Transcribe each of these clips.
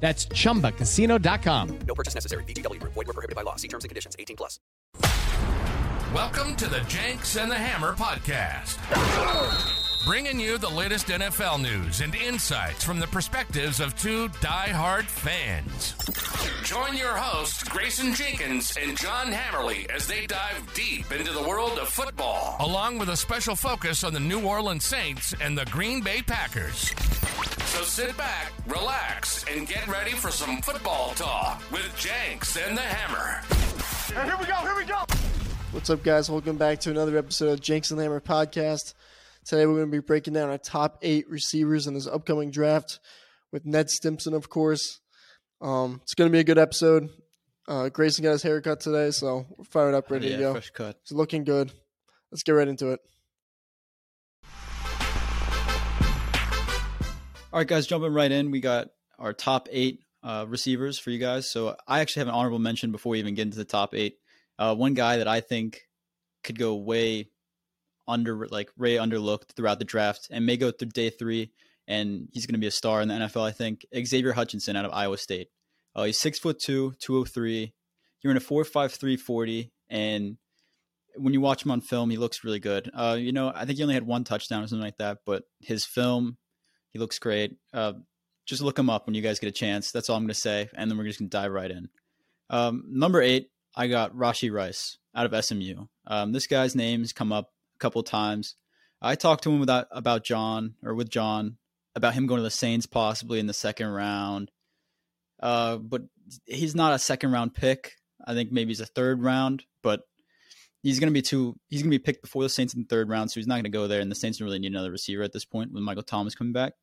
That's chumbacasino.com. No purchase necessary. VGW Group. Void were prohibited by law. See terms and conditions. 18 plus. Welcome to the Jenks and the Hammer podcast. Bringing you the latest NFL news and insights from the perspectives of two die-hard fans. Join your hosts, Grayson Jenkins and John Hammerly, as they dive deep into the world of football, along with a special focus on the New Orleans Saints and the Green Bay Packers. So sit back, relax, and get ready for some football talk with Jenks and the Hammer. And here we go, here we go. What's up, guys? Welcome back to another episode of Jenks and the Hammer podcast. Today, we're going to be breaking down our top eight receivers in this upcoming draft with Ned Stimpson, of course. Um, it's going to be a good episode. Uh, Grayson got his haircut today, so we're fired up, ready yeah, to go. fresh cut. It's looking good. Let's get right into it. All right, guys, jumping right in. We got our top eight uh, receivers for you guys. So I actually have an honorable mention before we even get into the top eight. Uh, one guy that I think could go way under, like way underlooked throughout the draft, and may go through day three, and he's going to be a star in the NFL. I think Xavier Hutchinson out of Iowa State. Uh, he's six foot two, two hundred three. You're in a four five three forty, and when you watch him on film, he looks really good. Uh, you know, I think he only had one touchdown or something like that, but his film, he looks great. Uh, just look him up when you guys get a chance. That's all I'm going to say, and then we're just going to dive right in. Um, number eight, I got Rashee Rice out of SMU. Um, this guy's name's come up a couple times. I talked to him about about John or with John about him going to the Saints possibly in the second round. Uh, but he's not a second round pick. I think maybe he's a third round, but he's going to be too. He's going to be picked before the Saints in the third round, so he's not going to go there. And the Saints don't really need another receiver at this point with Michael Thomas coming back.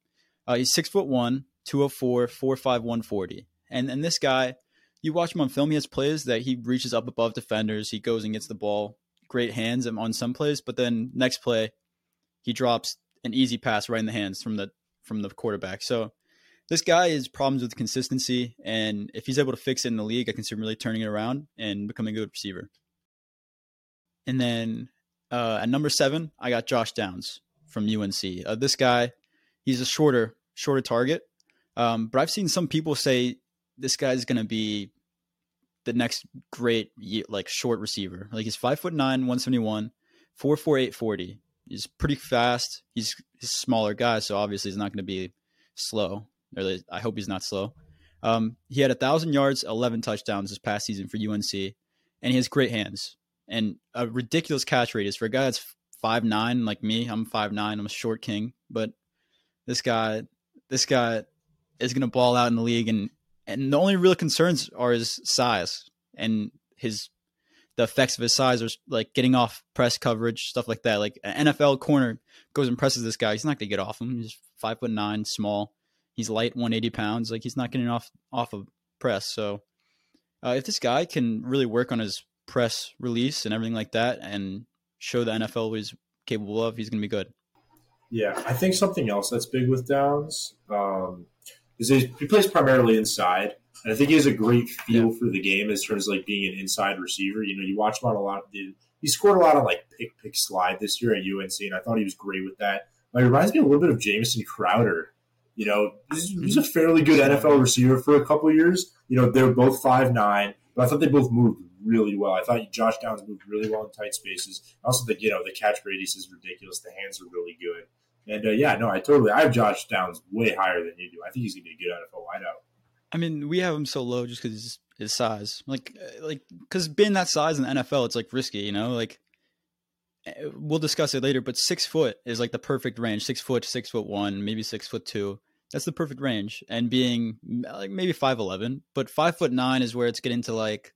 Uh, he's six foot one, 204, 4'5", 140. And and this guy, you watch him on film, he has plays that he reaches up above defenders. He goes and gets the ball, great hands on some plays, but then next play, he drops an easy pass right in the hands from the from the quarterback. So this guy has problems with consistency, and if he's able to fix it in the league, I can see him really turning it around and becoming a good receiver. And then uh, at number seven, I got Josh Downs from UNC. Uh, this guy, he's a shorter shorter target, um, but I've seen some people say this guy's going to be the next great like short receiver. Like he's five foot nine, one seventy one, four four eight forty. He's pretty fast. He's, he's a smaller guy, so obviously he's not going to be slow. Or I hope he's not slow. Um, he had a thousand yards, eleven touchdowns this past season for UNC, and he has great hands and a ridiculous catch rate is for a guy that's five nine like me. I'm five nine. I'm a short king, but this guy, this guy is going to ball out in the league, and and the only real concerns are his size and his the effects of his size are like getting off press coverage, stuff like that. Like an NFL corner goes and presses this guy, he's not going to get off him. He's five foot nine, small. He's light, 180 pounds. Like he's not getting off off of press. So uh, if this guy can really work on his press release and everything like that, and show the NFL what he's capable of, he's going to be good. Yeah, I think something else that's big with Downs um, is he, he plays primarily inside. And I think he has a great feel yeah. for the game as terms of like being an inside receiver. You know, you watch him on a lot of the, he scored a lot of like pick pick slide this year at UNC, and I thought he was great with that. Like, it reminds me a little bit of Jamison Crowder. You know, he's, he's a fairly good NFL receiver for a couple years. You know, they're both five nine, but I thought they both moved really well. I thought Josh Downs moved really well in tight spaces. I also think you know the catch radius is ridiculous. The hands are really good. And uh, yeah, no, I totally I have Josh Downs way higher than you do. I think he's gonna be a good NFL wideout. I mean, we have him so low just because his size, like, uh, like because being that size in the NFL, it's like risky, you know. Like, eh, we'll discuss it later, but six foot is like the perfect range. Six foot, six foot one, maybe six foot two. That's the perfect range. And being like maybe five eleven, but five foot nine is where it's getting to like,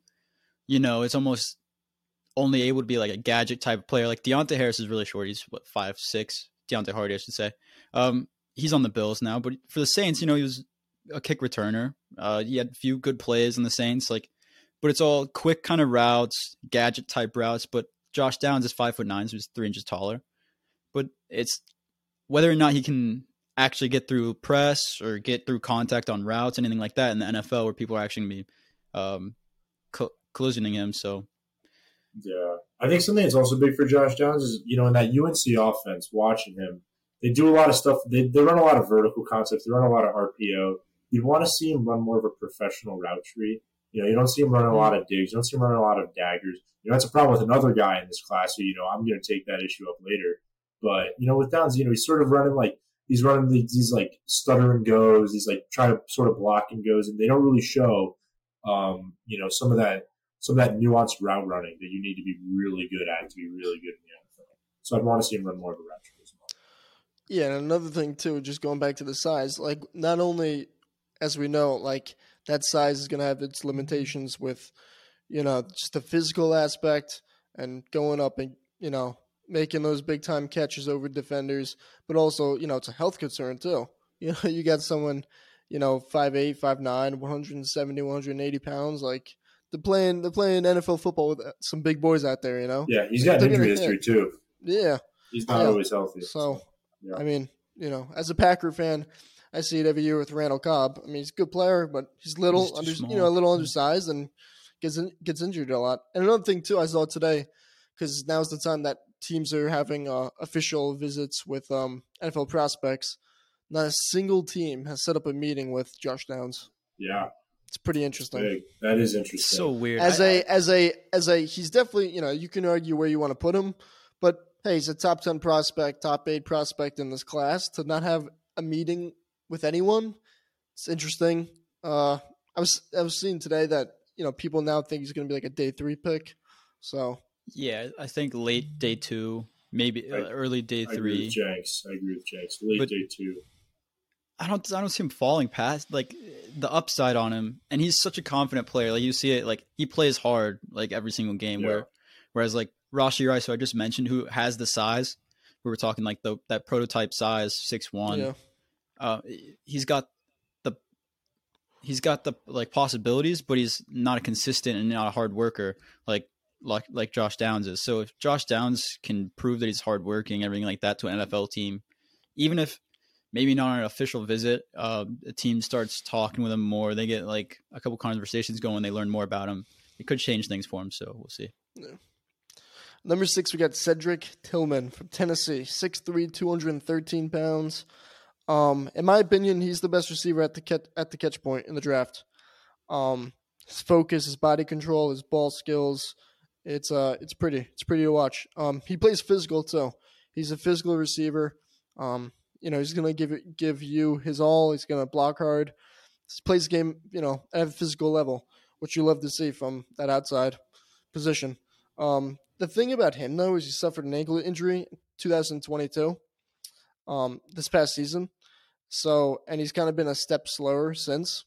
you know, it's almost only able to be like a gadget type of player. Like Deonte Harris is really short. He's what five six. Deonte Harty, I should say. Um, he's on the Bills now, but for the Saints, you know, he was a kick returner. Uh, he had a few good plays in the Saints, like, but it's all quick kind of routes, gadget type routes. But Josh Downs is five foot nine, so he's three inches taller. But it's whether or not he can actually get through press or get through contact on routes, anything like that in the NFL, where people are actually going to be um, co- collisioning him. So yeah, I think something that's also big for Josh Downs is you know in that UNC offense, watching him, they do a lot of stuff. They they run a lot of vertical concepts. They run a lot of RPO. You want to see him run more of a professional route tree. You know, you don't see him running a lot of digs. You don't see him running a lot of daggers. You know, that's a problem with another guy in this class. So you know, I'm going to take that issue up later. But you know, with Downs, you know, he's sort of running like he's running these, these like stutter and goes. He's like trying to sort of block and goes, and they don't really show, um, you know, some of that some of that nuanced route running that you need to be really good at to be really good in the NFL. So I'd want to see him run more of a route tree as well. Yeah, and another thing too, just going back to the size, like not only as we know, like that size is going to have its limitations with, you know, just the physical aspect and going up and you know making those big time catches over defenders, but also you know it's a health concern too. You know, you got someone, you know, 5'8", 5'9", 170, 180 pounds, like they're playing they're playing NFL football with some big boys out there, you know. Yeah, he's got injury history hit. too. Yeah, he's not yeah. always healthy. So, yeah. I mean, you know, as a Packer fan, I see it every year with Randall Cobb. I mean, he's a good player, but he's little, he's under, you know, a little undersized and gets in, gets injured a lot. And another thing too, I saw today because now's the time that teams are having uh, official visits with um, NFL prospects. Not a single team has set up a meeting with Josh Downs. Yeah, it's pretty interesting. Big. That is interesting. So weird. As I, a as a as a he's definitely you know you can argue where you want to put him, but hey, he's a top ten prospect, top eight prospect in this class. To not have a meeting with anyone, it's interesting. Uh, I was I was seeing today that you know people now think he's going to be like a day three pick. So yeah, I think late day two, maybe I, early day I three. Agree with Jenks. I agree with Jenks. Late but, day two. I don't I don't see him falling past like the upside on him, and he's such a confident player. Like you see it, like he plays hard like every single game. Yeah. Where whereas like Rashee Rice, who I just mentioned, who has the size, we were talking like the that prototype size six one. Yeah. Uh, he's got the he's got the like possibilities, but he's not a consistent and not a hard worker like like like Josh Downs is. So if Josh Downs can prove that he's hardworking, and everything like that to an NFL team, even if maybe not an official visit. Uh, the team starts talking with him more. They get like a couple conversations going. They learn more about him. It could change things for him. So we'll see. Yeah. Number six, we got Cedric Tillman from Tennessee, 6'3", 213 pounds. Um, in my opinion, he's the best receiver at the catch, at the catch point in the draft. Um, his focus, his body control, his ball skills, it's uh, it's pretty. It's pretty to watch. Um, he plays physical too. He's a physical receiver. Um, you know, he's to give it, give you his all. He's to block hard. He plays the game, you know, at a physical level, which you love to see from that outside position. Um, the thing about him though is he suffered an ankle injury in 2022, um, this past season. So, and he's kind of been a step slower since.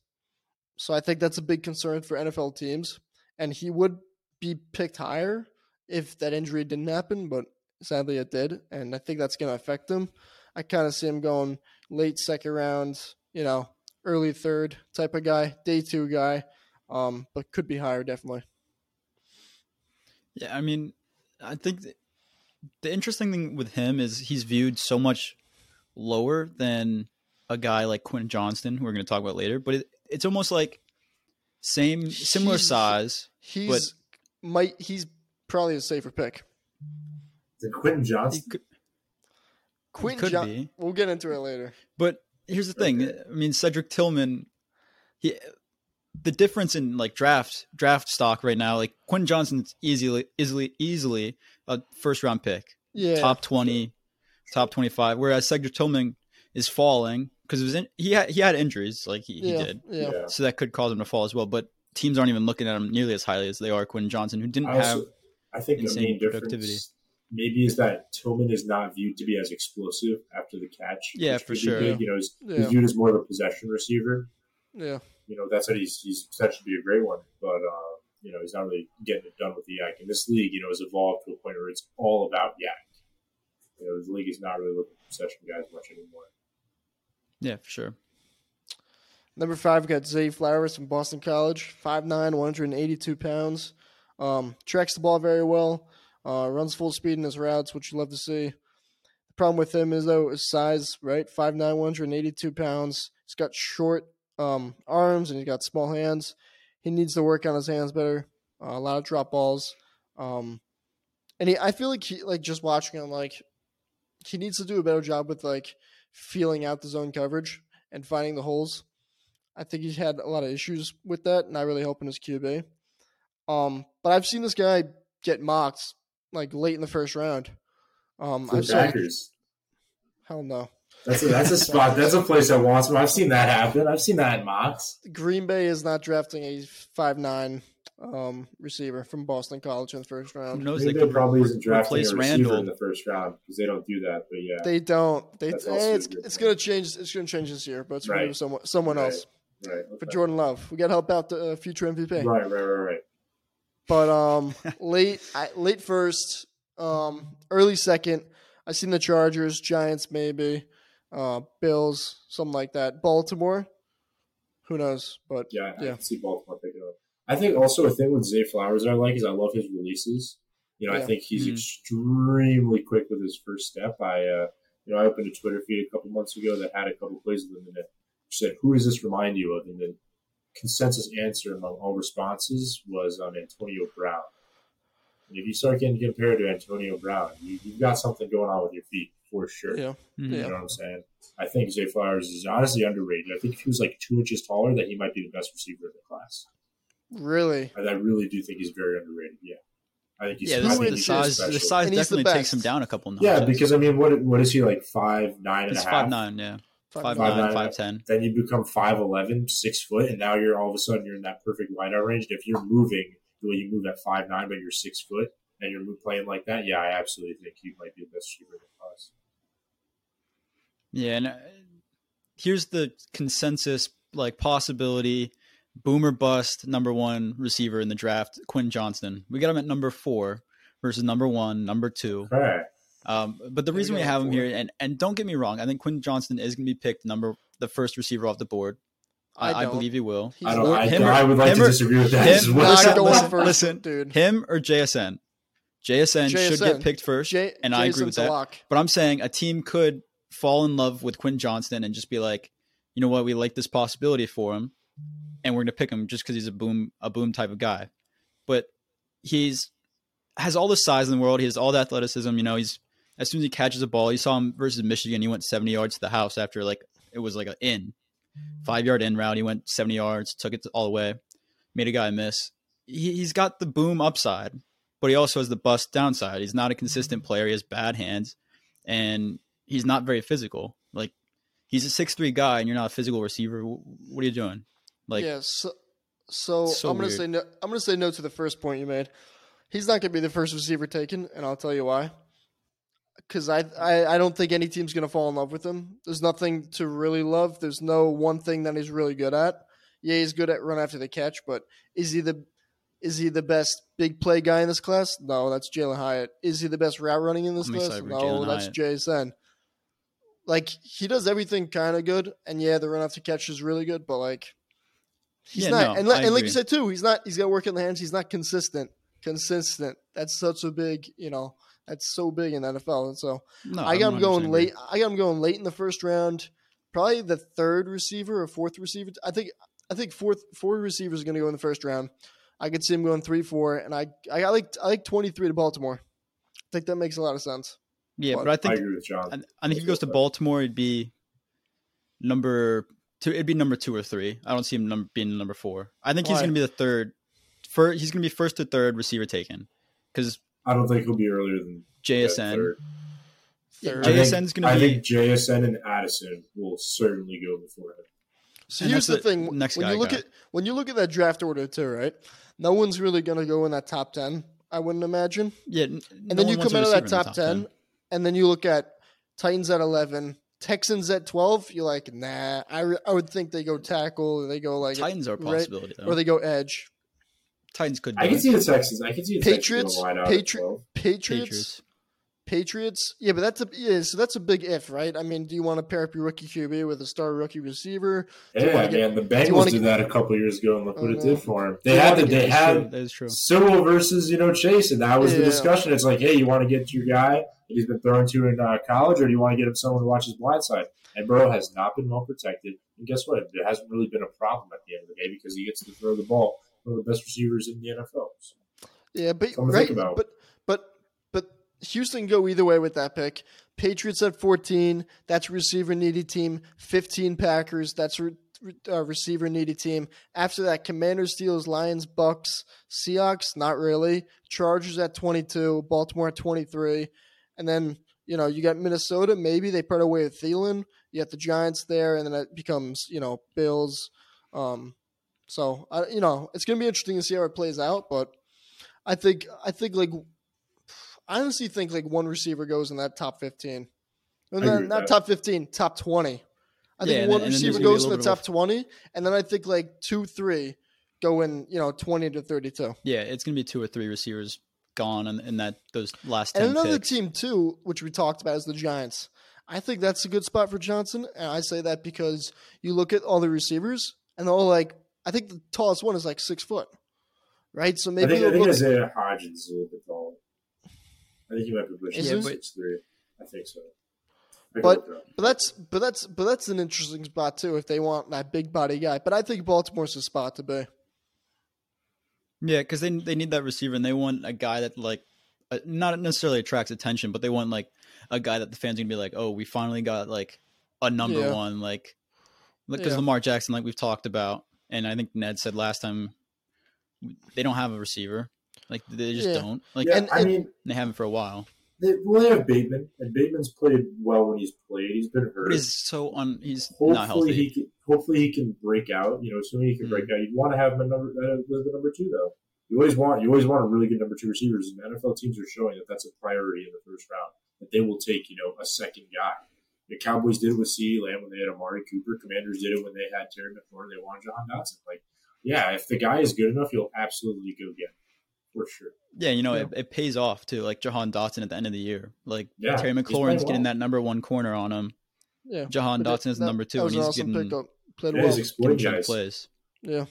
So I think that's a big concern for NFL teams. And he would be picked higher if that injury didn't happen, but sadly it did. And I think that's going to affect him. I kind of see him going late second round, you know, early third type of guy, day two guy, um, but could be higher definitely. Yeah, I mean, I think the interesting thing with him is he's viewed so much lower than a guy like Quentin Johnston, who we're going to talk about later. But it, it's almost like Same, similar He's- size. He's might he's probably a safer pick. Then Quentin He Johnson. could, Quentin could John- be. We'll get into it later. But here's the thing. I mean, Cedric Tillman, he, the difference in like draft draft stock right now, like Quinn Johnson's easily easily easily a first round pick, Yeah. top twenty, top twenty five. Whereas Cedric Tillman is falling because it was in, he had he had injuries like he, he did, Yeah. Yeah. so that could cause him to fall as well. But teams aren't even looking at him nearly as highly as they are Quinn Johnson, who didn't I have. I think the insane main difference productivity. Maybe is that Tillman is not viewed to be as explosive after the catch. Yeah, for sure. big. You know, he's, Yeah. he's viewed as more of a possession receiver. Yeah. You know, that's what he's he's potentially be a great one, but uh, you know, he's not really getting it done with the YAC. And this league, you know, has evolved to a point where it's all about YAC. You know, the league is not really looking for possession guys much anymore. Yeah, for sure. Number five, we got Zay Flowers from Boston College, 5'9", 182 pounds. Um, tracks the ball very well. Uh, runs full speed in his routes, which you love to see. The problem with him is though his size, right? 5'9", 182 pounds. He's got short um, arms and he's got small hands. He needs to work on his hands better. Uh, a lot of drop balls. Um, and he, I feel like he, like just watching him, like he needs to do a better job with like feeling out the zone coverage and finding the holes. I think he's had a lot of issues with that, and I really in his QB. Um, but I've seen this guy get mocked like late in the first round. Um, For I've the seen, Packers, hell no. that's a, that's a spot. That's a place that wants him. I've seen that happen. I've seen that in mocks. Green Bay is not drafting a five nine um, receiver from Boston College in the first Who round. knows? Maybe They they could probably isn't drafting a replace receiver Randall. in the first round because they don't do that. But yeah, They don't. They That's eh, it's it's point. gonna change. It's gonna change this year, but it's gonna Right. be someone someone Right. else right. for. Jordan Love. We got to help out the uh, future MVP. Right, right, right, right. But um, late I, late first, um, early second. I seen the Chargers, Giants, maybe, uh, Bills, something like that. Baltimore, who knows? But Yeah, I Yeah. can see Baltimore picking up. I think also a thing with Zay Flowers that I like is I love his releases. You know, I think he's Mhm. extremely quick with his first step. I, uh, you know, I opened a Twitter feed a couple months ago that had a couple plays with him in it. Said, "Who does this remind you of?" And the consensus answer among all responses was on Antonio Brown. And if you start getting compared to Antonio Brown, you, you've got something going on with your feet for sure. yeah, Mhm. You know what I'm saying? I think Zay Flowers is honestly underrated. I think if he was like two inches taller, that he might be the best receiver in the class. really. I, I really do think he's very underrated. Yeah, I think he's. Yeah, I the, think the he's size special. the size And he's the definitely takes him down a couple notches. Yeah, because I mean, what what is he like? Five nine and a half. five nine, yeah, five nine. nine, nine. Then you become 5'11", 6 foot, and now you're all of a sudden you're in that perfect wideout range. And if you're moving the way you move at five nine, but you're six foot and you're playing like that, yeah, I absolutely think he might be the best receiver in the class. Yeah, and uh, here's the consensus like possibility: boomer bust number one receiver in the draft, Quinn Johnston. We got him at number four versus number one, number two. Okay. Um, but the There reason we we have him here, and and don't get me wrong, I think Quinn Johnston is going to be picked number the first receiver off the board. I, I I, believe he will. He's I don't. I, him or- I would like him to or- disagree with that him as well. not going listen, first, listen. dude. Him or JSN? JSN, should get picked first, J- and I agree with that. lock. But I'm saying a team could fall in love with Quinn Johnston and just be like, you know what, we like this possibility for him, and we're going to pick him just because he's a boom, a boom type of guy. But he's has all the size in the world. He has all the athleticism. You know, he's as soon as he catches a ball, you saw him versus Michigan. He went 70 yards to the house after like it was like an in five yard in route. He went 70 yards, took it all the way, made a guy miss. He, he's got the boom upside, but he also has the bust downside. He's not a consistent mm-hmm. player. He has bad hands, and he's not very physical. Like he's a six three guy, and you're not a physical receiver. What are you doing? Like yeah, so, so, so I'm gonna weird. say no. I'm gonna say no to the first point you made. He's not gonna be the first receiver taken, and I'll tell you why. Because I, I I don't think any team's gonna fall in love with him. There's nothing to really love. There's no one thing that he's really good at. Yeah, he's good at run after the catch, but is he the is he the best big play guy in this class? No, that's Jalen Hyatt. Is he the best route running in this I'm class? No, Jalen that's Hyatt. JSN. Like he does everything kind of good, and yeah, the run after catch is really good, but like he's Yeah, not. no, and, and like you said too, he's not. He's got work in the hands. He's not consistent. Consistent. That's such a big, you know, that's so big in the NFL. And so no, I got him going late. agree. I got him going late in the first round. Probably the third receiver or fourth receiver. I think I think four four receivers are going to go in the first round. I could see him going three, four, and I I got like I like twenty three to Baltimore. I think that makes a lot of sense. Yeah, But but I I think agree with John. I, I think if he goes to Baltimore, it'd be number two. It'd be number two or three. I don't see him number, being number four. I think he's going to be the third. For he's going to be first to third receiver taken because I don't think he'll be earlier than JSN. third. Third. I think- JSN's going to be. I think JSN and Addison will certainly go before him. So And here's the the thing: next when guy you look got. at when you look at that draft order too, right? No one's really going to go in that top ten. I wouldn't imagine. yeah, n- And no then you come a out of that receiver in the top, 10, and then you look at Titans at 11, Texans at 12. You're like, nah, I, re- I would think they go tackle, or they go like, Titans are a right- possibility though. or they go edge. Titans could. I can it. see the Texans. I can see the Patriots, Texans going wide out Patri- Patriots, Patriots. Patriots. Yeah, but that's a yeah, so that's a big if, right? I mean, do you want to pair up your rookie QB with a star rookie receiver? Do you Yeah, wanna get- man. The Bengals did get- that a couple years ago, and look what it did for him. Do They had the, get- they That is true. had That is true. Sewell versus you know Chase, and that was the Yeah. discussion. It's like, hey, you want to get your guy that he's been thrown to in uh, college, or do you want to get him someone to watch his blind side? And Burrow has not been well protected, and guess what? It hasn't really been a problem at the end of the day because he gets to throw the ball. One of the best receivers in the NFL. So, Yeah, but right, about. but but but Houston can go either way with that pick. Patriots at fourteen, that's receiver needy team. Fifteen Packers, that's re, uh, receiver needy team. After that, Commanders, Steelers, Lions, Bucks, Seahawks, not really. Chargers at twenty two, Baltimore at twenty three, and then you know you got Minnesota. Maybe they part away with Thielen. You got the Giants there, and then it becomes you know Bills. Um, so I, you know it's gonna be interesting to see how it plays out, but. I think I think like I honestly think like one receiver goes in that top fifteen. No, I not, agree with not that. top fifteen, top twenty. I think and one then- and then there's receiver gonna goes in the top of- twenty, and then I think like two, three go in, you know, twenty to thirty-two. Yeah, it's gonna be two or three receivers gone in, in that those last And another picks. team too, which we talked about, is the Giants. I think that's a good spot for Johnson, and I say that because you look at all the receivers, and they're all like, I think the tallest one is like six foot, right? So I maybe think, I think look- Isaiah Hodgins is a little bit taller. I think he might be pushing Is yeah, he? six three. I think so. I But look it up. but that's but that's but that's an interesting spot too if they want that big body guy. But I think Baltimore's the spot to be. Yeah, because they they need that receiver and they want a guy that like uh, not necessarily attracts attention, but they want like a guy that the fans are gonna be like, oh, we finally got like a number Yeah. one, like because Yeah. Lamar Jackson, like we've talked about, and I think Ned said last time they don't have a receiver, like they just Yeah. don't, like yeah, and- I mean, they haven't for a while. they, well, they have Bateman, and Bateman's played well when he's played. He's been hurt. But he's so on, he's not hopefully healthy. he can, hopefully he can break out. You know, assuming he can Mhm. break out, you'd want to have him at number uh, as the number two though. You always want you always want a really good number two receivers, and NFL teams are showing that that's a priority in the first round. That they will take you know a second guy. The Cowboys did it with CeeDee Lamb when they had Amari Cooper. Commanders did it when they had Terry McLaurin. They wanted Jahan Dotson. Like, yeah, if the guy is good enough, you'll absolutely go get him for sure. Yeah, you know, Yeah. It, it pays off too. Like Jahan Dotson at the end of the year, like Yeah, Terry he's playing McLaurin's getting well. that number one corner on him. Yeah, Jahan But Dotson is that- number two, and he's awesome getting, pickup. Played Yeah, well. he's exploiting getting guys. plays. Yeah,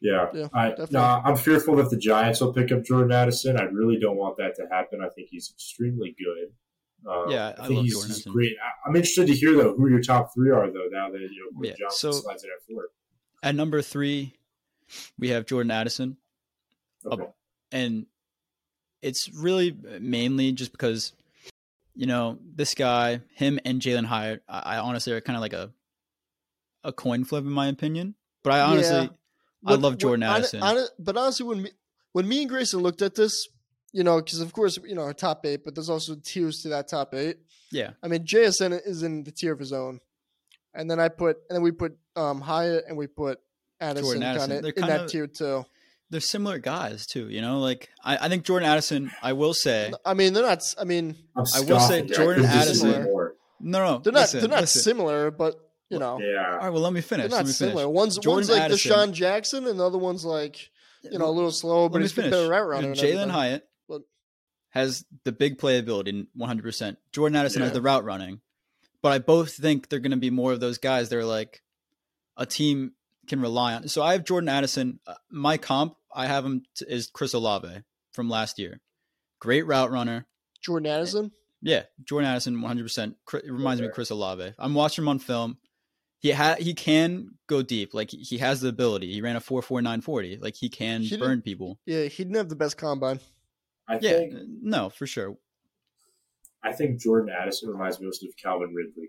Yeah, Yeah, I, definitely. no, I'm fearful that the Giants will pick up Jordan Addison. I really don't want that to happen. I think he's extremely good. Uh, Yeah, I think love he's, he's great. I, I'm interested to hear though who your top three are though. Now that you know Yeah, Johnson so- slides in at four. At number three, we have Jordan Addison. Okay. and it's really mainly just because you know this guy, him and Jalen Hyatt. I, I honestly are kind of like a a coin flip in my opinion. But I honestly, Yeah. I When- love Jordan when- hon- Addison. hon- but honestly, when me, when me and Grayson looked at this, you know, because of course, you know, our top eight, but there's also tiers to that top eight. yeah, I mean, JSN is in the tier of his own, and then I put, and then we put um Hyatt, and we put Addison, Jordan kind of They're in kinda- that tier too. they're similar guys too. You know, like I, I think Jordan Addison. I will say, I mean, they're not. I mean, I'm I will say. Jordan I couldn't disagree Addison- more. no, no, they're not. listen, they're not listen. similar, but you know, All Yeah, right, well, let me finish. they're let not me finish. similar. One's Jordan one's like Addison- DeSean Jackson, and the other one's like you know a little slow, Let but me he's a finish. better route runner. Jalen. Hyatt But- has the big playability, 100%. Jordan Addison has the route running. But I both think they're going to be more of those guys. They're like a team can rely on. So I have Jordan Addison. Uh, My comp, I have him t- is Chris Olave from last year. Great route runner. Jordan Addison. Yeah, Jordan Addison, 100%. Cri- It reminds me of Chris Olave. I'm watching him on film. he ha- he can go deep. Like he has the ability. He ran a four four nine forty. Like he can He burn people. Yeah, he didn't have the best combine. I Yeah, think no, for sure. I think Jordan Addison reminds me most of Calvin Ridley.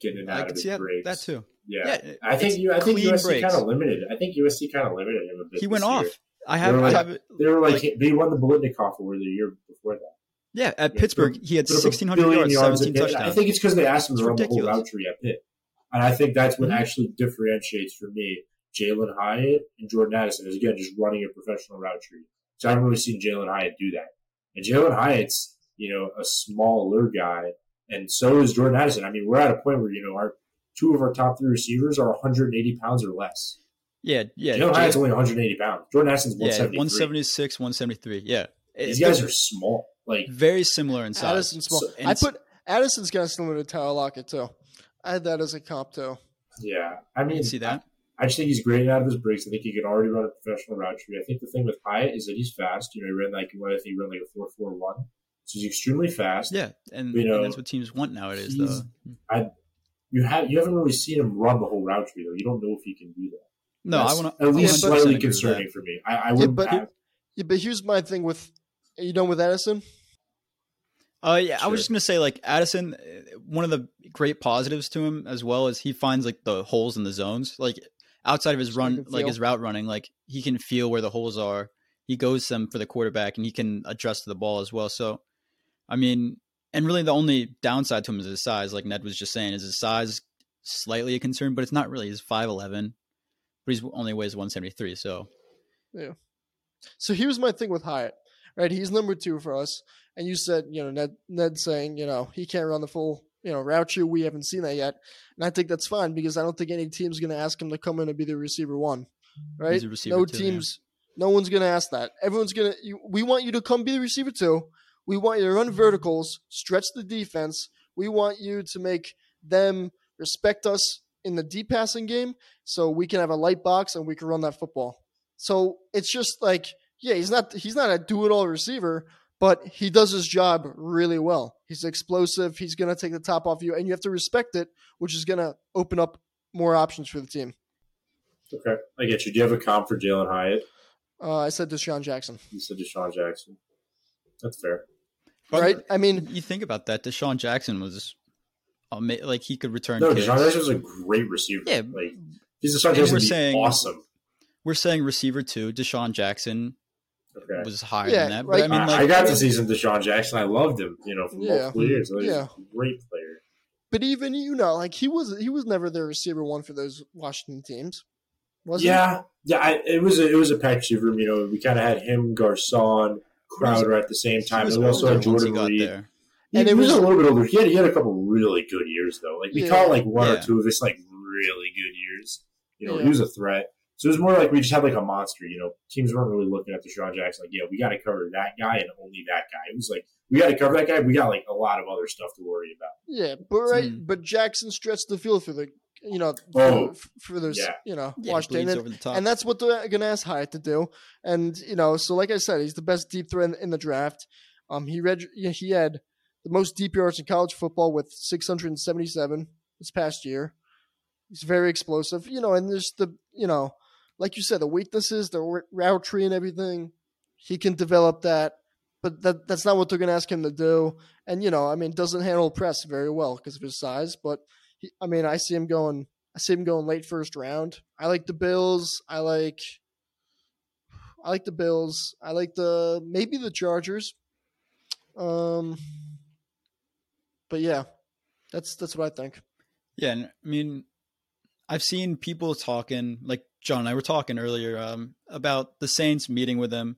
Getting it out of his that, breaks. that too. Yeah. Yeah, I think you I think USC breaks. kind of limited. I think USC kind of limited him a bit. He went year. off. I have, They were I like- have. They were like, Like- he won the Biletnikoff award the year before that. Yeah, at Yeah, Pittsburgh, he had sixteen hundred up a sixteen hundred billion yards, seventeen touchdowns. I think it's because they asked him to run the whole route tree at Pitt, and I think that's what Mhm. actually differentiates for me Jalen Hyatt and Jordan Addison is again just running a professional route tree. So I haven't really seen Jalen Hyatt do that, and Jalen Hyatt's you know a smaller guy, and so is Jordan Addison. I mean, we're at a point where you know our two of our top three receivers are 180 pounds or less. yeah, yeah. Jalen Jay- Hyatt's only 180 pounds. Jordan Addison's yeah, one seventy six, one seventy three. Yeah, These It's guys are small. Like very similar in size. Addison's small. So- and I put Addison's kind of similar to Tyler Lockett too. I had that as a comp too. yeah, I I mean, can see that. I just think he's great out of his breaks. I think he can already run a professional route tree. I think the thing with Hyatt is that he's fast. You know, he ran like what I think he ran like a four four one. So he's extremely fast. Yeah, and, You know, and that's what teams want nowadays. he's- Though. You have you haven't really seen him run the whole route tree though. You don't know if he can do that. No, That's I want at least but- slightly concerning for me. I, I would but- have, Yeah, but here's my thing with are you done with Addison? Uh, yeah, I was just gonna say like Addison. uh, One of the great positives to him as well is he finds like the holes in the zones. Like outside of his run, like his route running, like he can feel where the holes are. He goes them for the quarterback, and he can adjust to the ball as well. So, I mean, and really the only downside to him is his size. Like Ned was just saying, is his size slightly a concern, but it's not really. He's five eleven, but he's only weighs one seventy three. So yeah. So here's my thing with Hyatt. Right, he's number two for us, and you said you know Ned Ned saying you know he can't run the full you know route tree. We haven't seen that yet, and I think that's fine because I don't think any team's going to ask him to come in and be the receiver one. Mm-hmm. Right? He's a receiver no two, yeah. teams, no one's going to ask that. Everyone's going to. We want you to come be the receiver two. We want you to run mm-hmm. verticals, stretch the defense. We want you to make them respect us in the deep passing game, so we can have a light box and we can run that football. So it's just like, yeah, he's not he's not a do it all receiver, but he does his job really well. He's explosive. He's gonna take the top off you, and you have to respect it, which is gonna open up more options for the team. okay, I get you. Do you have a comp for Jalen Hyatt? Uh, I said DeSean Jackson, You said DeSean Jackson. That's fair. right? I mean, you think about that. DeSean Jackson was, ama- like he could return. No, kicks. DeSean Jackson was a great receiver. Yeah. like he's DeSean And Jackson. we're saying- awesome. We're saying receiver two. DeSean Jackson Okay. was higher Yeah, than that. right. But I mean, I, like, I got to see some DeSean Jackson. I loved him. You know, for Yeah. multiple years. He was Yeah. a great player. but even you know, like he was he was never the receiver one for those Washington teams, was he? Yeah, yeah. I, it was a, it was a package room. You know, we kind of had him, Garcon, Crowder at the same he time. was And we also older had Jordan got Reed. there. He, And it was, was- a little bit older. He had he had a couple really good years though. Like we Yeah. call like one Yeah. or two of his like really good years. You know, Yeah. he was a threat. So it was more like we just had like a monster. You know, teams weren't really looking at the DeSean Jackson like, yeah, we got to cover that guy and only that guy. It was like we got to cover that guy. We got like a lot of other stuff to worry about. Yeah, but right, Hmm. but Jackson stretched the field for the you know Oh, for, for those yeah. you know Yeah, Washington, and, over the top. and that's what they're gonna ask Hyatt to do. And you know, so like I said, he's the best deep threat in, in the draft. Um, he read he had the most deep yards in college football with 677 this past year. He's very explosive, you know, and there's the you know, like you said, the weaknesses, the route tree and everything. He can develop that, but that that's not what they're gonna ask him to do. And you know, I mean, doesn't handle press very well because of his size. But he, I mean, I see him going. I see him going late first round. I like the Bills. I like. I like the Bills. I like the maybe the Chargers. Um. But yeah, that's that's what I think. Yeah, and I mean, I've seen people talking, like John and I were talking earlier, um, about the Saints meeting with him,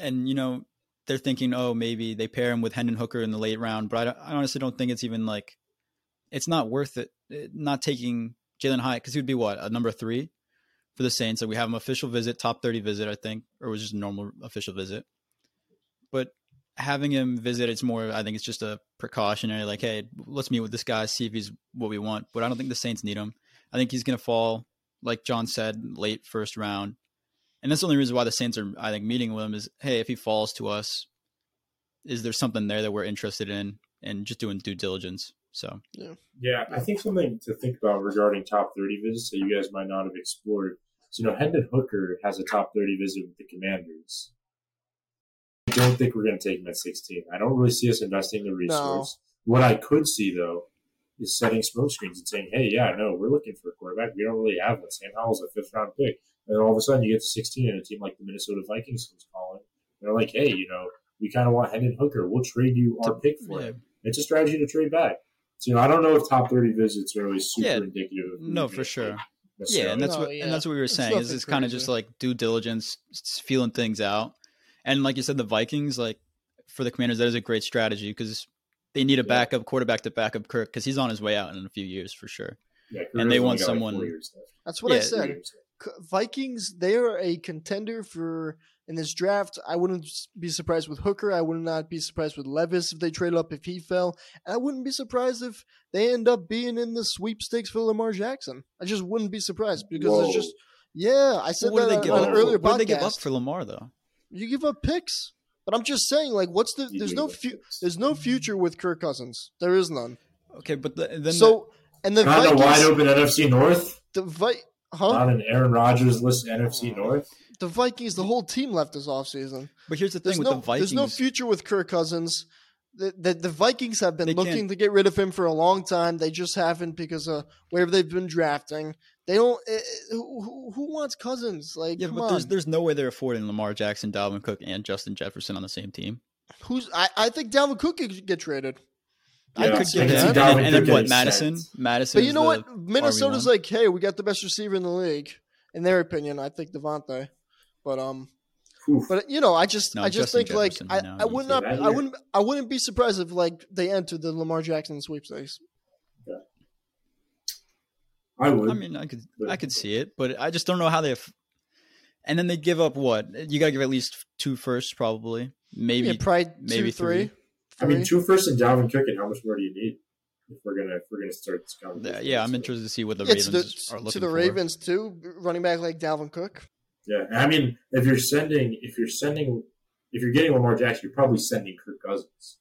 and you know, they're thinking, oh, maybe they pair him with Hendon Hooker in the late round, but I, I honestly don't think it's even like, it's not worth it. eh, Not taking Jalen Hyatt because he would be what a number three for the Saints. So we have an official visit, top thirty visit, I think, or was just a normal official visit. But having him visit, it's more. I think it's just a precautionary, like, hey, let's meet with this guy, see if he's what we want. But I don't think the Saints need him. I think he's going to fall, like John said, late first round. And that's the only reason why the Saints are, I think, meeting with him is, hey, if he falls to us, is there something there that we're interested in, and just doing due diligence. So Yeah, yeah. I think something to think about regarding top 30 visits that you guys might not have explored. So, you know, Hendon Hooker has a top 30 visit with the Commanders. I don't think we're going to take him at 16. I don't really see us investing the resource. What I could see, though, is setting smoke screens and saying, hey, yeah, no, we're looking for a quarterback. We don't really have one. Sam Howell's a fifth round pick. And then all of a sudden you get to 16 and a team like the Minnesota Vikings comes calling. They're like, hey, you know, we kind of want Hendon Hooker. We'll trade you our pick for yeah. him. It's a strategy to trade back. So, you know, I don't know if top 30 visits are always super Yeah. indicative of No, for sure. Yeah, and that's No, what yeah. and that's what we were It's saying. Is nothing it's kind of just like due diligence, feeling things out, and like you said, the Vikings like for the Commanders that is a great strategy because they need a Yeah. backup quarterback to back up Kirk because he's on his way out in a few years for sure. Yeah, and they want got, like, someone- four years left. That's what I said. Vikings, they are a contender for in this draft. I wouldn't be surprised with Hooker. I would not be surprised with Levis if they trade up if he fell. And I wouldn't be surprised if they end up being in the sweepstakes for Lamar Jackson. I just wouldn't be surprised because Whoa. it's just yeah. I said Well, what that they on, give on an earlier What do they give up for Lamar though? You give up picks, but I'm just saying, like, what's the? There's no fu- There's no future with Kirk Cousins. There is none. Okay, but the, then so and the Not in a wide open NFC North. the Vi- huh? Not an Aaron Rodgers list NFC oh. North. The Vikings, the whole team left this offseason. but here's the There's thing no, the Vikings. there's no future with Kirk Cousins. The, the, the Vikings have been They looking can't- to get rid of him for a long time. They just haven't because of where they've been drafting. They don't. eh, eh, who, who, who wants Cousins? Like, yeah, come but on. there's there's no way they're affording Lamar Jackson, Dalvin Cook, and Justin Jefferson on the same team. Who's? I, I think Dalvin Cook could get traded. I could get can see that. And, and then what? Mattison, sent. Mattison. But you know what? Minnesota's RB1. like, hey, we got the best receiver in the league. In their opinion, I think Devontae. But um, Oof. but you know, I just No, I just Justin think like Jefferson, I, no, I you would not I wouldn't I wouldn't be surprised if like they entered the Lamar Jackson sweepstakes. I would. I mean, I could I could see it, but I just don't know how they. Have... And then they give up what? You got to give at least two firsts, probably, maybe. yeah, probably maybe two, three. three. I mean, three. two first and Dalvin Cook, and how much more do you need if we're gonna if we're gonna start this Yeah, conversation? yeah, I'm So, interested to see what the Yeah, Ravens the, are looking for. to the for. Ravens too, running back like Dalvin Cook. Yeah, I mean, if you're sending, if you're sending, if you're getting Lamar Jackson, you're probably sending Kirk Cousins.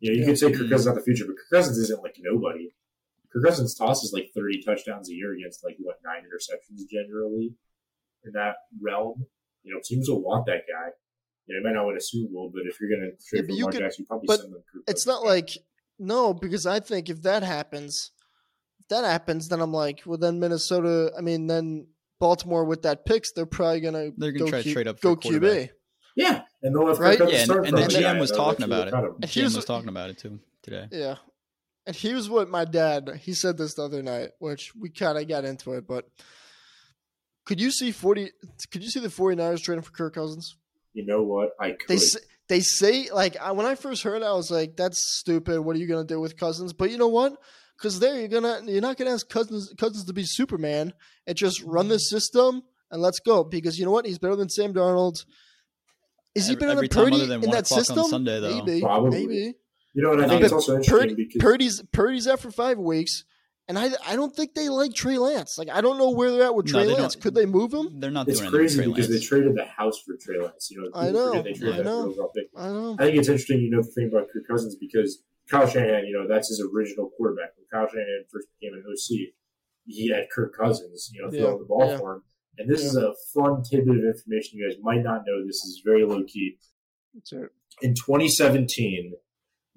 You know, you Yeah. could say Kirk. Cousins is not the future, but Kirk Cousins isn't like nobody. Kirk Cousins tosses like 30 touchdowns a year against like what nine interceptions generally in that realm. You know, teams will want that guy. You know, he might not win a Super Bowl, but if you're going to trade but for you Lamar Jackson, you probably but send them Kirk It's not like no, because I think if that happens, if that happens, then I'm like, well, then Minnesota. I mean, then Baltimore with that picks, they're probably gonna They're gonna go try to Q- trade up for go QB. yeah, and they'll have Right? Yeah, and, start and the for then- him. GM was talking about it. cut. The GM was talking about it too today. Yeah. And here's what my dad he said this the other night, which we kind of got into it, but could you see 40 could you see the 49ers trading for Kirk Cousins? You know what? I could. They say, they say like I, when I first heard it, I was like, "That's stupid. What are you gonna do with Cousins?" But you know what? Because there you're gonna you're not gonna ask Cousins Cousins to be Superman and just run the system and let's go. Because you know what? He's better than Sam Darnold. Is he better every than time Purdy in that o'clock on system? Sunday, though. Maybe, Probably. maybe. You know what? I think But it's also interesting Purdy, because Purdy's Purdy's out for five weeks, and I I don't think they like Trey Lance. Like I don't know where they're at with Trey they Lance. Could they move him? They're not it's doing anything with crazy Trey because they traded the house for Trey Lance. You know, I know, They traded I know. for overall pick. I know. I think it's interesting, you know, the thing about Kirk Cousins because Kyle Shanahan, you know, that's his original quarterback. When Kyle Shanahan first became an OC, he had Kirk Cousins, you know, throwing Yeah, the ball yeah. for him. And this is a fun tidbit of information you guys might not know. This is very low key. In 2017,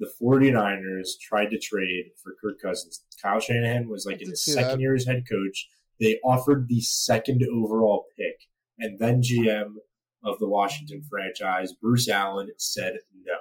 the 49ers tried to trade for Kirk Cousins. Kyle Shanahan was like in his second that. year as head coach. They offered the second overall pick, and then GM of the Washington franchise, Bruce Allen, said no.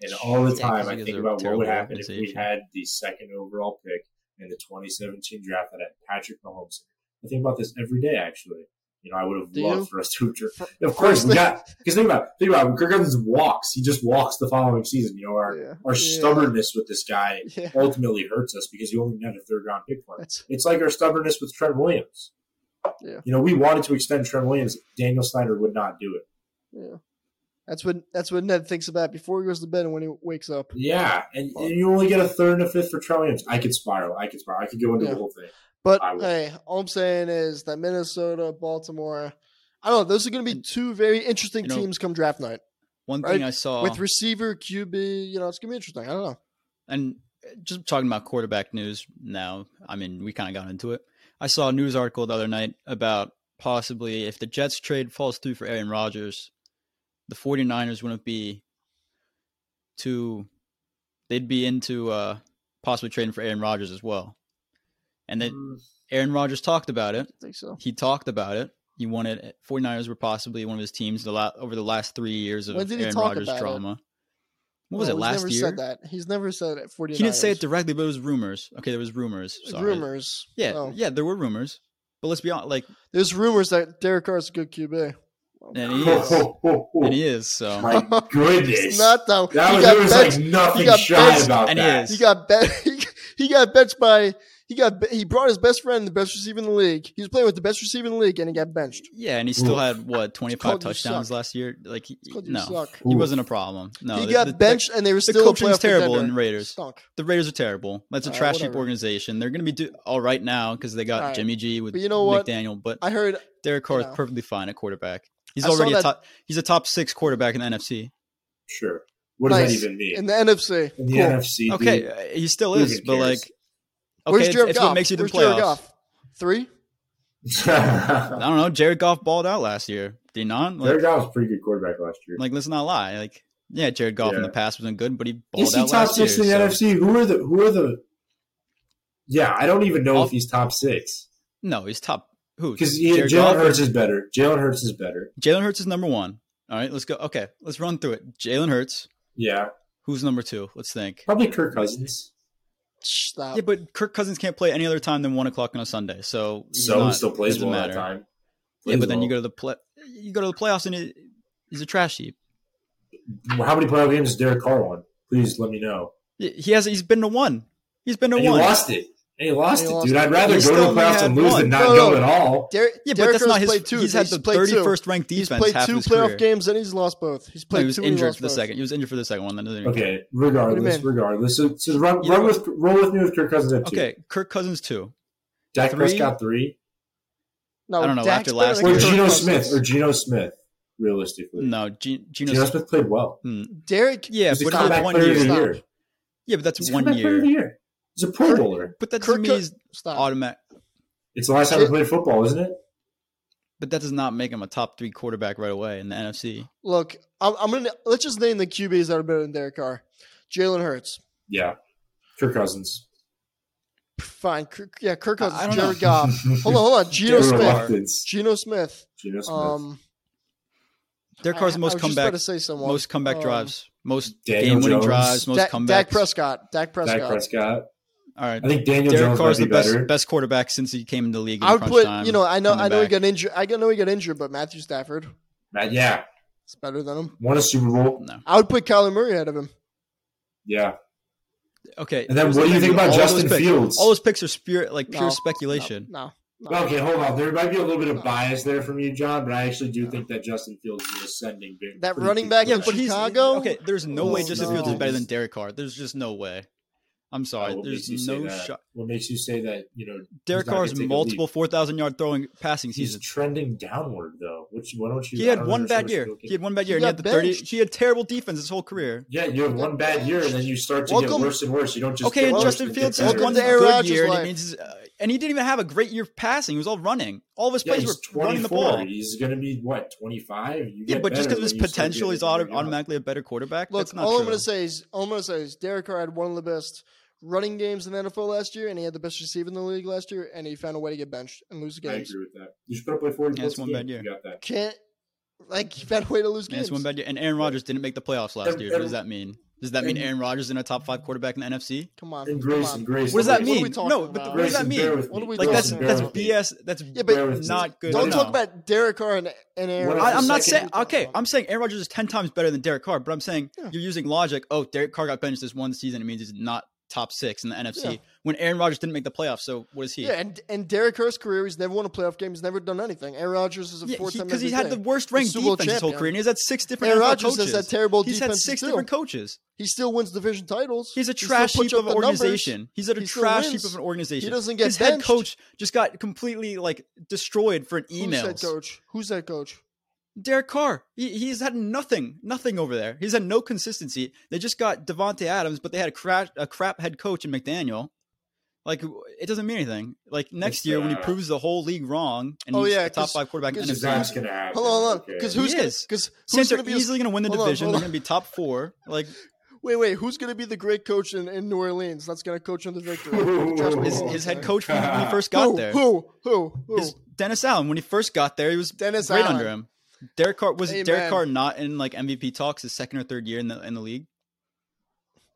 And all the time, he I think about what would happen if we had the second overall pick in the 2017 draft that had Patrick Mahomes. I think about this every day, actually. You know, I would have Do loved you? for us to have. dra- Of course, first we because think about it, think about it. When Kirk Cousins walks. He just walks the following season. You know, our Yeah, our yeah. stubbornness with this guy Yeah. ultimately hurts us because you only had a third round pick for him. That's It's like our stubbornness with Trent Williams. Yeah. You know, we wanted to extend Trent Williams. Daniel Snyder would not do it. yeah. That's what that's what Ned thinks about before he goes to bed and when he wakes up. Yeah, and, and you only get a third and a fifth for Trent Williams. I could spiral. I could spiral. I could go into Yeah. the whole thing. But hey, all I'm saying is that Minnesota, Baltimore, I don't know. Those are going to be two very interesting You know, teams come draft night One right? thing I saw with receiver, QB. You know, it's going to be interesting. I don't know. and just talking about quarterback news now. I mean, we kind of got into it. I saw a news article the other night about possibly if the Jets trade falls through for Aaron Rodgers, the 49ers wouldn't be too they'd be into uh possibly trading for Aaron Rodgers as well. And then Mm, Aaron Rodgers talked about it. I think so. He talked about it. He wanted 49ers were possibly one of his teams the la- over the last 3 years of When did Aaron Rodgers about it? drama. What was No, it he's last never year? said that. He's never said it. 49ers. He didn't say it directly, but it was rumors. Okay, there was rumors. Sorry. Rumors. Yeah, Oh. yeah, there were rumors. But let's be honest, like, There's rumors that Derek Carr's a good QB. and he is, and he is. So My goodness. It's not though. that he was, got there was benched. like nothing he got shy benched- about And he that. is. He got bet. He, he got benched by. He got. He brought his best friend, the best receiver in the league. He was playing with the best receiver in the league, and he got benched. yeah, and he still Oof. had what twenty five touchdowns last year. Like, he, no, he wasn't a problem. No, he the- got the- benched, and they were The, still a coaching's terrible in Raiders. Stunk. The Raiders are terrible. That's a All right, trash heap organization. They're going to be do- all right now because they got All right. Jimmy G with But you know what? McDaniel. But I heard. Derek Carr is know. perfectly fine at quarterback. He's I already a top. He's a top six quarterback in the NFC. Sure. What does that even mean? in the NFC. In the Cool. NFC. Okay, dude, uh, he still is, but like, cares? Okay, Where's Jared it's Goff? what makes you the Where's Jared. Goff? Three. I don't know. Jared Goff balled out last year. Did he not? Like, Jared Goff was a pretty good quarterback last year. like, let's not lie. Like, yeah, Jared Goff in the past wasn't good, but he balled Is he out top last year. six in the so- NFC? Who are the who are the Yeah, I don't even know I'll- if he's top six. No, he's top. Who? Because Jared Jalen Goff Hurts is better. Jalen Hurts is better. Jalen Hurts is number one. All right, let's go. Okay, let's run through it. Jalen Hurts. Yeah. Who's number two? Let's think. Probably Kirk Cousins. Stop. Yeah, but Kirk Cousins can't play any other time than one o'clock on a Sunday. So he's so not- he still plays doesn't well matter. that time. Yeah, but then you go to the play. You go to the playoffs and it, he's a trash heap. How many playoff games has Derek Carr won? Please let me know. He he has. He's been to one. He's been to And he one. lost it. And he lost And he it, dude. it. I'd rather go to the still playoffs and lose one. than not No, go no. at all. Derek, Yeah, but Derek that's not his. Played two. He's had the played two. 31st ranked defense. He's played half two his playoff career. games and he's lost both. He's No, played he was two. and he injured for the both. second. He was injured for the second one. That doesn't even count. Okay, What do you regardless, mean? regardless. So, so run, You run with roll with me with Kirk Cousins at two. Okay, Kirk Cousins two. Dak three. Prescott three, No, I don't know, Dak's after last than or Geno Smith, or Geno Smith. Realistically, No, G- Geno. Geno Smith played well. Hmm. Derek. Yeah, He's but he comeback one player of year. the year. Yeah, but that's He's one comeback of the year. Year. He's a Pro Kirk- Bowler. But that doesn't Kirk mean he's Stop. automatic. It's the last time he played football, isn't it? But that does not make him a top three quarterback right away in the NFC. Look, I'm, I'm gonna let's just name the QBs that are better than Derek Carr. Jalen Hurts. Yeah, Kirk Cousins. Fine. Kirk, yeah, Kirk Cousins. I don't Jared know. Goff. hold on, hold on. Geno Smith. Goff. Geno Smith. Geno Smith. Um, Derek Carr's most I was just comeback, about to say someone. most comeback Um, drives, most Daniel game-winning Jones. drives, most Dak, comebacks. Dak Prescott. Dak Prescott. Dak Prescott. All right, I think Daniel Derek Jones Carr's might the be best better. best quarterback since he came into the league. In I would put, time, you know, I know, I coming know he got injured. I know he got injured, but Matthew Stafford Matt, yeah, it's better than him. won a Super Bowl. No. I would put Kyler Murray ahead of him. Yeah, Okay. And then what do you think about all Justin picks- Fields? All those picks are spirit, like pure No, speculation. No, no, no. Okay, hold on. There might be a little bit of bias there from you, John, but I actually do think that Justin Fields is ascending. big- That running back in but Chicago? okay. There's no way Oh, Justin no. Fields is better than Derek Carr. There's just no way. I'm Oh, sorry. what makes you There's say no that? shot. What makes you say that? You know, Derek he's not Carr's gonna take a multiple four thousand yard throwing passing He's seasons. trending downward though. Which why don't you? He had one bad year. looking- He had one bad year, He and he had got the thirty. benched. He had terrible defense his whole career. Yeah, you have one bad year, and then you start to Welcome- get worse and worse. You don't just Okay, get and worse, Justin you Fields better. had one to Aaron good Rodgers' year, and, life. means, uh, and he didn't even have a great year passing. He was all running. All of his Yeah, plays he's were running the ball. He's going to be what 25. Yeah, get but just because of his when you start potential, he's auto- bigger up. automatically a better quarterback. Look, all I'm going to say is, all I'm going to say is, Derek Carr had one of the best running games in the NFL last year, and he had the best receiver in the league last year, and he found a way to get benched and lose games. I agree with that. You should put up like 40 Yeah, points a one bad year. You got that. Can't like he found a way to lose Yeah, games. it's one bad year. And Aaron Rodgers didn't make the playoffs last And- year. What does that mean? Does that mean Aaron Rodgers is a top five quarterback in the NFC? Come on, And come Grayson, on. Grayson. What does that What are we mean? talking No, but about? what does that mean? What are we Like that's Grayson, that's bear with me. BS. That's Yeah, but Bear with me. not good. Don't talk about Derek Carr and, and Aaron. I, I'm not saying okay. Uh, I'm saying Aaron Rodgers is ten times better than Derek Carr, but I'm saying Yeah. you're using logic. Oh, Derek Carr got benched this one season. It means he's not top six in the NFC. Yeah. When Aaron Rodgers didn't make the playoffs, so what is he? Yeah, and and Derek Carr's career, he's never won a playoff game. He's never done anything. Aaron Rodgers is a Yeah, four-time because MVP. he's had the worst ranked defense his whole career, and he's had six different Aaron Rodgers coaches. has had terrible he's had six different coaches. He still wins division titles. He's a trash puts heap of an the numbers. organization. He's at a He trash heap of an organization. He doesn't get His head coach just got completely like destroyed for an email. Who's that coach? Who's that coach? Derek Carr, he, he's had nothing, nothing over there. He's had no consistency. They just got Davante Adams, but they had a crap, a crap head coach in McDaniel. Like it doesn't mean anything. Like next it's year when he proves the whole league wrong and oh, he's yeah, the top five quarterback in the gonna. Hold on, hold on. Because who's because Saints gonna are easily going to win the division. On, They're going to be top four. Like. Wait, wait. Who's going to be the great coach in, in New Orleans? That's going to coach on the victory. his, his, head coach when he first got who, there. Who? Who? Who? His Dennis Allen. When he first got there, he was Dennis great Allen. under him. Derek Carr was hey, Derek man. Carr not in like MVP talks his second or third year in the in the league?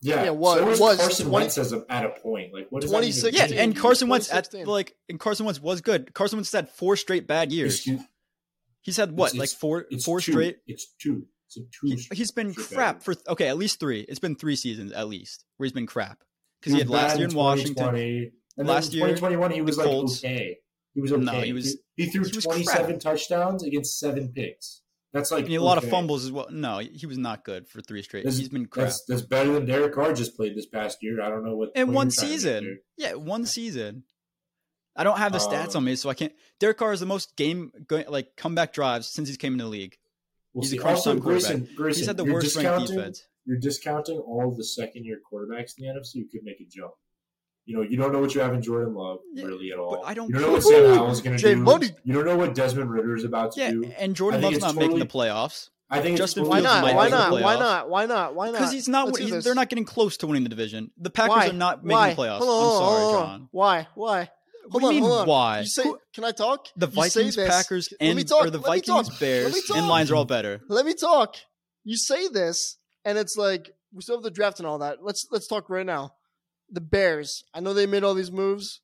Yeah, yeah what, so was, was Carson 20, Wentz at a point like what twenty six? Yeah, and Carson Wentz at like and Carson Wentz was good. Carson Wentz had four straight bad years. He's had what it's, like four straight. It's two. It's two. He, has been crap for okay at least three. It's been three seasons at least where he's been crap because he, had last year in Washington. And last year, 2021, he was like okay. He was okay. No, he was. He, he threw he 27 crap. touchdowns against seven picks. That's like a lot of fumbles as well. No, he was not good for three straight. That's, He's been crap. That's, that's, better than Derek Carr just played this past year. I don't know what. And one season, yeah, one season. I don't have the uh, stats um, on me, so I can't. Derek Carr is the most game like comeback drives since he's came into the league. We'll He's see. Grayson, Grayson, He's had the worst ranked defense. You're discounting all the second year quarterbacks in the NFC. You could make a jump. You know, you don't know what you have in Jordan Love really at all. I don't. You don't know what Sam Howell's going to do. Money. You don't know what Desmond Ridder is about to yeah, do. And Jordan Love's not totally, making the playoffs. I think Justin totally why, not? Why not? why not? Why not? Why not? Because he's not. He's, they're not getting close to winning the division. The Packers why? are not making why? the playoffs. Hello, I'm sorry, John. Why? Why? Hold what do you on, why? You say, can I talk? The Vikings, Packers, and or the Vikings, Bears, and Lions are all better. Let me talk. You say this, and it's like we still have the draft and all that. Let's let's talk right now the Bears, I know they made all these moves.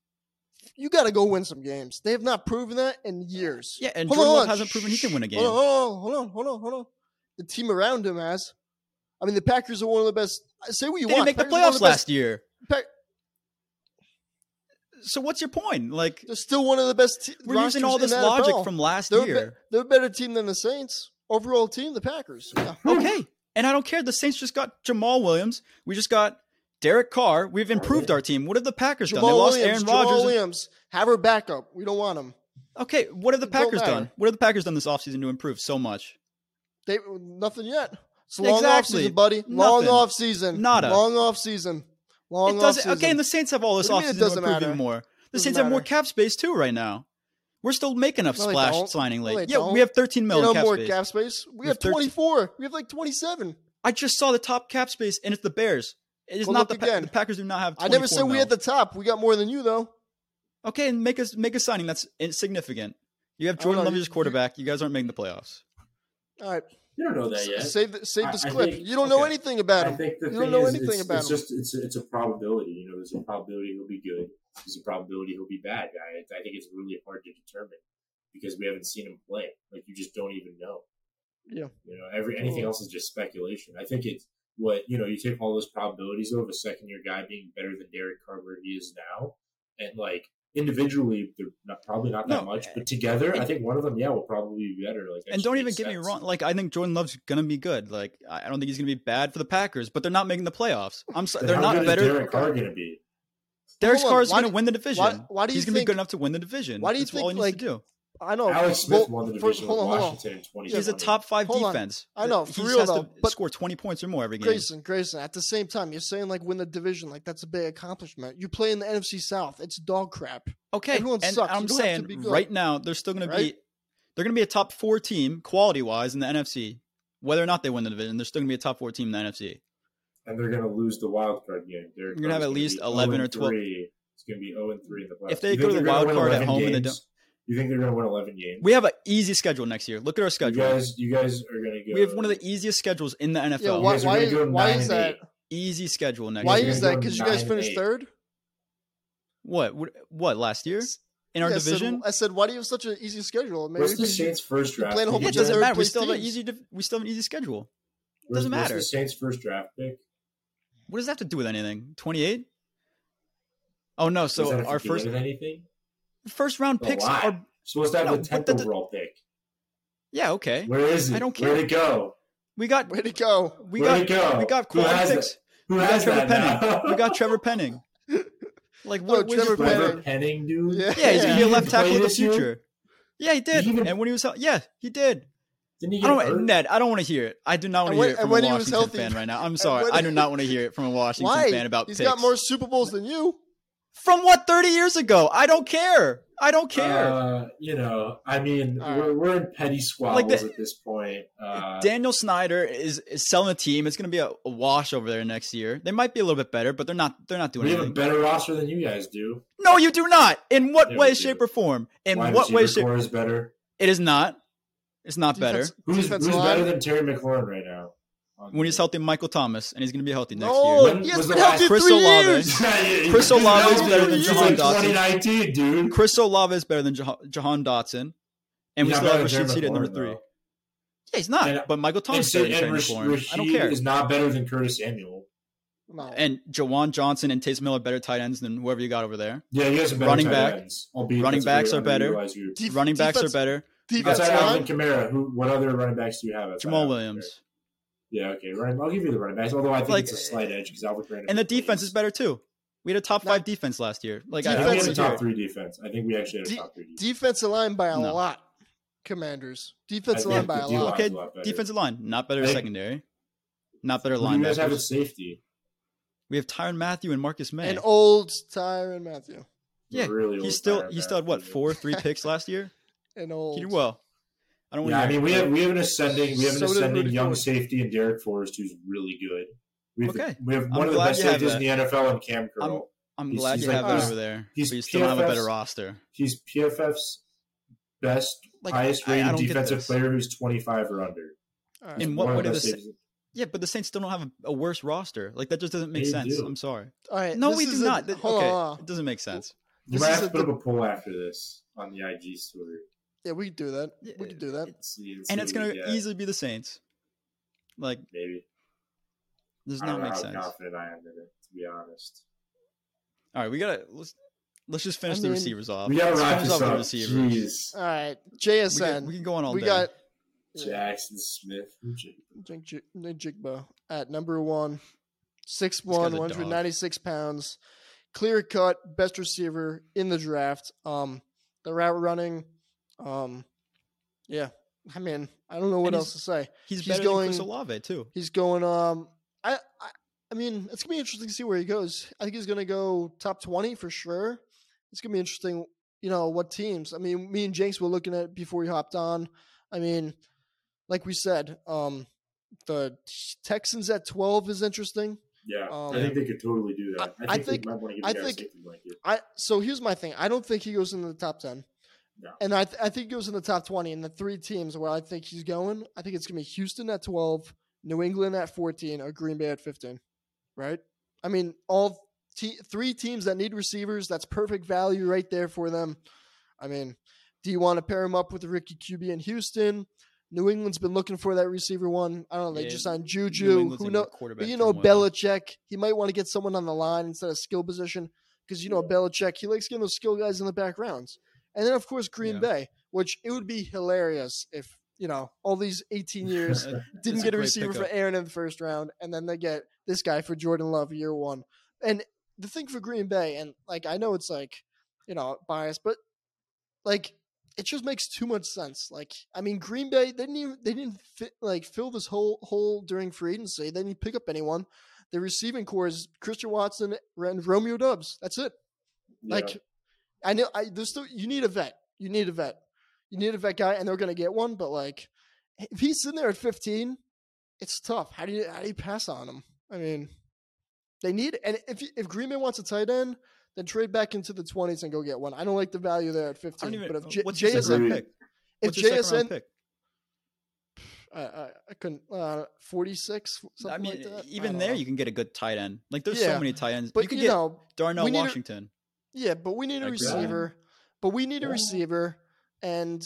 You got to go win some games. They have not proven that in years. Yeah, and hold Jordan on, Love hasn't proven he can win a game. Hold on, hold on, hold on, hold on. The team around him has. I mean, the Packers are one of the best. Say what you they want. They make the playoffs the last year. So what's your point? Like they're still one of the best. Te- we're using all this logic NFL. from last they're year. Be- they're a better team than the Saints overall team, the Packers. Yeah. Okay, and I don't care. The Saints just got Jamaal Williams. We just got Derek Carr, we've improved our team. What have the Packers Jamaal done? They lost Williams, Aaron Rodgers. Williams, have her backup. We don't want him. Okay, what have the it Packers done? What have the Packers done this offseason to improve so much? They nothing yet. It's long exactly. offseason, buddy. Nothing. Long offseason. Nada. Long offseason. Long it doesn't, offseason. Okay, and the Saints have all this offseason it to improve even more. The doesn't Saints matter. have more cap space too right now. We're still making a no, splash signing late. No, yeah, don't. we have 13 million. You know, more space. cap space. We, we have, have 24. We have like 27. I just saw the top cap space, and it's the Bears. It is well, not the, pa- the Packers do not have. I never said we at the top. We got more than you though. Okay, and make us make a signing that's insignificant. You have Jordan Love as quarterback. You guys aren't making the playoffs. All right. You don't know that yet. Save, save this I, clip. I think, you don't know anything about him. I think the you don't know is, anything it's, about it's him. Just, it's, it's a probability. You know, there's a probability he'll be good. There's a probability he'll be bad. I, I think it's really hard to determine because we haven't seen him play. Like you just don't even know. Yeah. You know, every anything else is just speculation. I think it's what you know, you take all those probabilities of a second year guy being better than Derek Carr where he is now, and like individually they're not, probably not that no, much, but together I think one of them, yeah, will probably be better. Like, and don't even get sense. me wrong, like I think Jordan Love's gonna be good. Like I don't think he's gonna be bad for the Packers, but they're not making the playoffs. I'm they're not better. Derek Carr gonna be. Derek Carr is going to win the division. Why, why do you he's going to be good enough to win the division? Why do you That's think like do. I know. Alex Smith well, won the division for, hold on, in He's a top five hold defense. On. I know. For he real has though, to score 20 points or more every game. Grayson, Grayson. At the same time, you're saying like win the division, like that's a big accomplishment. You play in the NFC South. It's dog crap. Okay, Everyone and sucks. I'm saying right now they're still going right? to be they're going to be a top four team quality wise in the NFC. Whether or not they win the division, they're still going to be a top four team in the NFC. And they're going to lose the wild card game. They're going to have at least 11 or 12. It's going to be 0 and 3 in the playoffs. If they you go to the wild card at home games? and they don't you think they're going to win 11 games? We have an easy schedule next year. Look at our schedule. You guys, you guys are going to go. We have one of the easiest schedules in the NFL. Yeah, why, why, is, why is that? Easy schedule next why year. Why is that? Because you guys finished third? What? What? Last year? In our yeah, division? I said, I said, why do you have such an easy schedule? Maybe What's the Saints' first draft? Playing a whole yeah, bunch of doesn't matter. We still, have an easy, we still have an easy schedule. It doesn't matter. What's the Saints' first draft pick? What does that have to do with anything? 28? Oh, no. So our first. anything? First round a picks are supposed to have know, the tenth overall pick. Yeah. Okay. Where is it? I don't care. Where'd it go? We got where'd it go? We where'd got go? we got quality picks. It? Who we has got Trevor that Penning. Now? we got Trevor Penning. Like oh, what? Oh, Trevor, Trevor Penning, dude. Yeah, yeah he's gonna be a left tackle of the future. Year? Yeah, he did. He and when he was yeah, he did. Didn't he get I don't, hurt? Ned, I don't want to hear it. I do not want to hear it from a Washington fan right now. I'm sorry. I do not want to hear it from a Washington Why? fan about. He's picks. got more Super Bowls than you. From what 30 years ago? I don't care. I don't care. Uh, you know, I mean, All we're, we're in petty squabbles Like the- at this point. Uh, Daniel Snyder is, is selling the team. It's going to be a, a wash over there next year. They might be a little bit better, but they're not. They're not doing anything. we have a better roster than you guys do. No, you do not. In what Yeah, way, shape, or form? In Wide what way, receiver shape? core is better. It is not. It's not better. Defense- Who's, who's better than Terry McLaurin right now? On When he's healthy, Michael Thomas, and he's going to be healthy next No, year. When he has was been healthy Chris three Olave. years. Chris Olave is better than It's Jahan like Dotson. 2019, dude. Chris Olave is better than Jah- Jahan Dotson, and we still have better than Rashid Shaheed at number three. though. Yeah, he's not. And- uh, but Michael Thomas is better Sid- than and Terry Rash- Rashid I don't care. is not better than Curtis Samuel. No. And Juwan Johnson and Taysom Hill are better tight ends than whoever you got over there. Yeah, you guys are better Running tight back- ends, albeit running backs are better. underutilized running backs are better. Defense Outside line. Alvin Kamara, who? What other running backs do you have? outside Jamaal Alvin Williams. Kamara? Yeah, okay. Running, I'll give you the running backs. Although I think Like, it's a slight edge because Alvin Kamara And the defense is better too. We had a top five defense last year. Like I, I I think we don't a top three defense. I think we actually had a top three defense. defensive line by a No. lot. Commanders. Defensive I line by a lot. Okay, is a lot defensive line, not better think- secondary, not better Who do you guys have at linebackers. safety? We have Tyrann Mathieu and Marcus May. And old Tyrann Mathieu. yeah, really old he's still Tyrann he still had what Mathieu. four, three picks last year. And old. He did well. I don't want Yeah, to. I mean we have we have an ascending we have an So did ascending young Ford. safety in Darrick Forrest who's really good. We have, Okay. we have I'm one of the best safeties in the NFL in Cam Curl. I'm He's- glad he's you like- have that over there, he's but you still don't have a better roster. He's PFF's best, Like, highest I- I rated defensive player who's 25 or under. All right. In what of way the the Sa- yeah, but the Saints still don't have a, a worse roster. Like that just doesn't make They sense. do. I'm sorry. All right. No, we do a- not. Hold okay, on. it doesn't make sense. You This might have to put up a poll after this on the IG story. Yeah, we can do that. We can do that. Let's And it's gonna easily be the Saints. Like maybe. does not don't know make how sense. confident I am in it, to be honest. All right, we gotta let's let's just finish I the receivers off. We gotta Let's wrap finish this off the up. receivers. Jeez. All right. We, JSN. can, we can go on all we day. got Jaxon Smith. Who J- Jink Jig- Njigba at number one, 6'1", guy's a dog. 196 pounds, clear cut, best receiver in the draft. Um, the route running, um, yeah. I mean, I don't know what else to say. he's, he's better going- than Chris Olave too. He's going. Um, I, I, I mean, it's gonna be interesting to see where he goes. I think he's gonna go top twenty for sure. It's gonna be interesting. You know what teams? I mean, me and Jenks were looking at it before we hopped on. I mean, like we said, um, the Texans at twelve is interesting. Yeah, Um, I think they could totally do that. I- I I think, think- might want to give I think- a. I so here's my thing. I don't think he goes into the top ten. No. And I, th- I think he goes in the top 20. And the three teams where I think he's going, I think it's going to be Houston at 12, New England at 14, or Green Bay at 15. Right? I mean, all te- three teams that need receivers, that's perfect value right there for them. I mean, do you want to pair him up with Ricky QB in Houston? New England's been looking for that receiver one. I don't know. They Yeah, just signed Juju. Who know? get a quarterback But you know. Belichick, he might want to get someone on the line instead of skill position because you know Belichick, he likes getting those skill guys in the back rounds. And then of course Green Yeah. Bay, which it would be hilarious if you know all these 18 years didn't get a receiver pickup. for Aaron in the first round, and then they get this guy for Jordan Love year one. And the thing for Green Bay, and like I know it's like you know biased, but like it just makes too much sense. Like I mean, Green Bay they didn't even they didn't fit, like fill this whole hole during free agency. They didn't pick up anyone. The receiving core is Christian Watson and Romeo Doubs. That's it. Yeah. Like I know I there's still you need a vet. You need a vet. You need a vet guy, and they're gonna get one. But like, if he's in there at 15, it's tough. How do you how do you pass on him? I mean, they need and if if Greenman wants a tight end, then trade back into the 20s and go get one. I don't like the value there at 15. even. but if J- what's your second JSN, pick? if What's JSN, pick? I, I, I couldn't uh, 46. Something I mean, like that. Even there know. you can get a good tight end. Like there's Yeah, so many tight ends. But you you get know, Darnell Washington. Yeah, but we need a receiver. But we need a receiver, and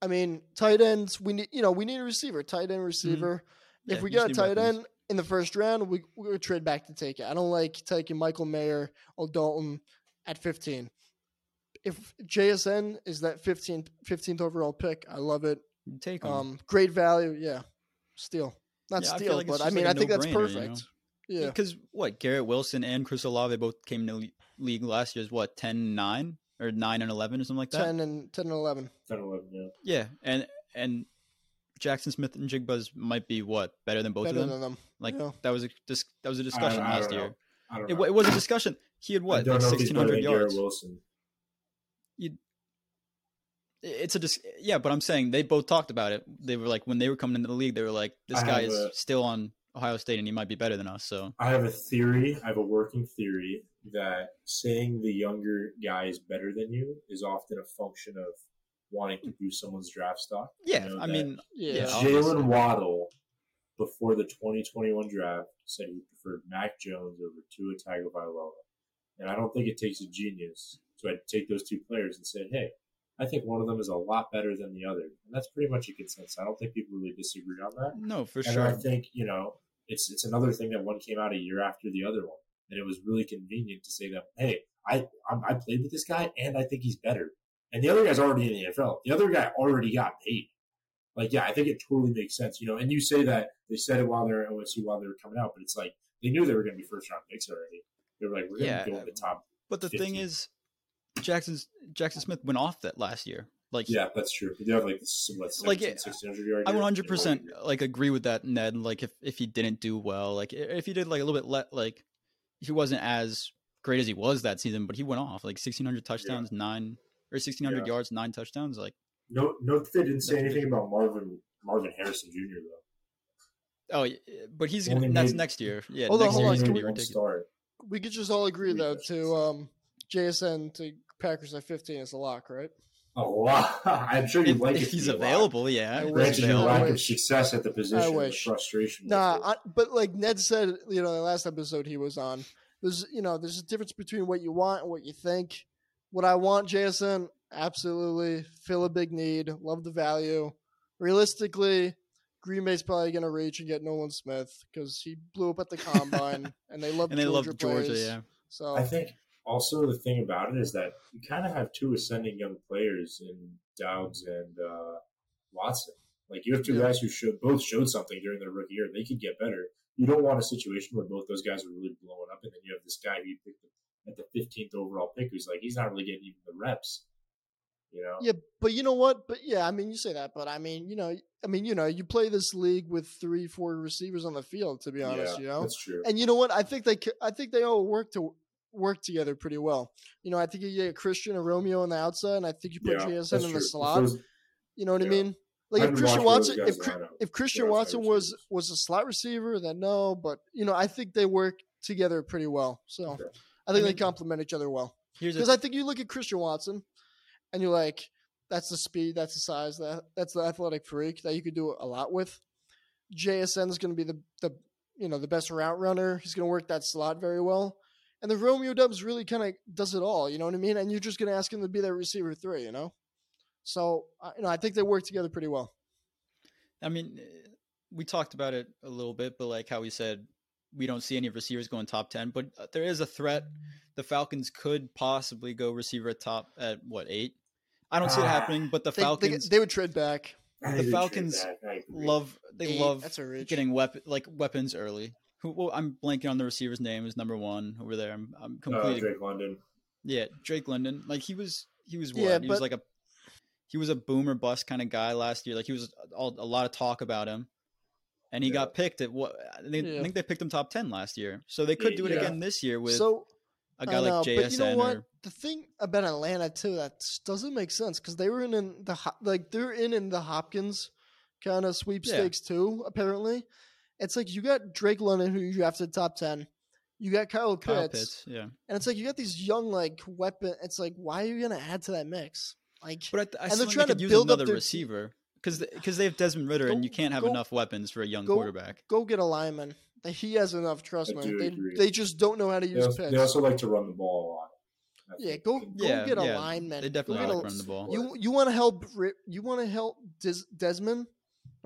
I mean, tight ends. We need, you know, we need a receiver, tight end receiver. Mm-hmm. Yeah, if we get a tight weapons. end in the first round, we we would trade back to take it. I don't like taking Michael Mayer or Dalton at 15. If JSN is that 15th 15th overall pick, I love it. Take him. Um, great value, yeah. Steal, not Yeah, I steal, like but I mean, like I think that's no-brainer, you perfect. know? Yeah, Because what Garrett Wilson and Chris Olave both came le- league last year is what 10-9 or nine and eleven or something like that. 10 and 10 and 11. 10 11, yeah. Yeah, and and Jaxon Smith-Njigba's might be what better than both better of them. than them. Like yeah. that was a dis- that was a I don't- discussion I don't last know. year. It, it was a discussion. He had what don't like know if he's sixteen better hundred than Garrett yards. Wilson. It's a dis- yeah, but I'm saying they both talked about it. They were like when they were coming into the league, they were like, this I guy is a- still on Ohio State and he might be better than us. So I have a theory. I have a working theory that saying the younger guy is better than you is often a function of wanting to boost someone's draft stock. You yeah, know, I mean, Yeah. yeah. Jaylen Waddle before the 2021 draft said he preferred Mac Jones over Tua Tagovailoa, and I don't think it takes a genius to take those two players and say, "Hey, I think one of them is a lot better than the other," and that's pretty much a consensus. I don't think people really disagree on that. no, for sure. And sure. I think you know it's it's another thing that one came out a year after the other one, and it was really convenient to say that hey, I I'm, I played with this guy and I think he's better, and the other guy's already in the NFL. The other guy already got paid. Like yeah, I think it totally makes sense. You know, and you say that they said it while they're at OSU while they were coming out, but it's like they knew they were going to be first round picks already. They were like, we're going to Yeah, go in the uh, top. But the 15. thing is, Jaxon's Jaxon Smith went off that last year. Like Yeah, that's true. They have like what, Like, 17, it- 1600 yard I year? 100 percent like agree with that, Ned. Like if if he didn't do well, like if he did like a little bit let like he wasn't as great as he was that season, but he went off like 1600 touchdowns, nine or 1600 Yeah. yards, nine touchdowns. Like no, note that they didn't say That's anything about Marvin Marvin Harrison Jr. though. oh, y- but he's gonna, that's made- next year. Yeah, Hold on, hold year on, he's can gonna we- be One ridiculous. start. We could just all agree Three though to um, JSN to Packers at 15 is a lock, right? A lot. I'm sure you'd If, like if it he's be lot. available, yeah. I if wish. he's Granted, your lack of success at the position, the wish. frustration. with Nah. I, but like Ned said, you know, the last episode he was on, there's you know, there's a difference between what you want and what you think. What I want, Jason, absolutely fill a big need, love the value. Realistically, Green Bay's probably going to reach and get Nolan Smith because he blew up at the combine, and they love and they Georgia love Georgia, players. yeah. So I think also the thing about it is that you kind of have two ascending young players in Doubs and uh, Watson. Like you have two Yeah. guys who showed both showed something during their rookie year. They could get better. You don't want a situation where both those guys are really blowing up, and then you have this guy who you picked at the 15th overall pick who's like he's not really getting even the reps. You know? Yeah, but you know what? But yeah, I mean, you say that, but I mean, you know, I mean, you know, you play this league with three, four receivers on the field. To be honest, Yeah, you know, that's true. and you know what? I think they, I think they all work to work together pretty well. You know, I think you get Christian and Romeo on the outside, and I think you put yeah, JSN in the If slot. those- You know what I mean? Like I if Christian Watson, if Chri- line up. if Christian They're Watson was was a slot receiver, then no. But you know, I think they work together pretty well. So Okay. I think I they complement each other well. Because a, I think you look at Christian Watson, and you're like, that's the speed, that's the size, that that's the athletic freak that you could do a lot with. JSN is going to be the the you know the best route runner. He's going to work that slot very well. And the Romeo Doubs really kind of does it all. You know what I mean? And you're just going to ask him to be that receiver three. You know. So I- you know, I think they work together pretty well. I mean, eh, we talked about it a little bit, but like how we said, we don't see any receivers going top 10, but uh, there is a threat. The Falcons could possibly go receiver at top at what, eight? I don't see it Ah, happening, but the They, they, Falcons they would trade back. The need to trade Falcons back. I agree. love, they Eight, love that's a reach. getting weapon, like weapons early. Who, well, I'm blanking on the receiver's name is number one over there. I'm, I'm uh, completely, Drake London. yeah, Drake London. Like he was, he was what? Yeah, he was like a, he was a boomer bust kind of guy last year. Like he was all, a lot of talk about him, and he Yeah. got picked at what? I think, Yeah. I think they picked him top ten last year. So they could do it yeah. again this year with so a guy like know, JSN But you know what? or The thing about Atlanta too that doesn't make sense because they were in, in the Ho- like they're in in the Hopkins kind of sweepstakes too. Apparently, it's like you got Drake London who you drafted top ten. You got Kyle Pitts, Kyle Pitts. Yeah, and it's like you got these young like weapon. It's like why are you gonna add to that mix? Like but I, I And they're think trying they to could use build up another their- receiver because because they have Desmond Ridder, and you can't have go- enough weapons for a young go- quarterback. go get a lineman. He has enough. Trust I me. They agree. they just don't know how to They use also, Pitts. they also like to run the ball a lot. Yeah, go go Yeah, get a yeah, lineman. They definitely like a- running the ball. You you want to help? You want to help Des- Desmond?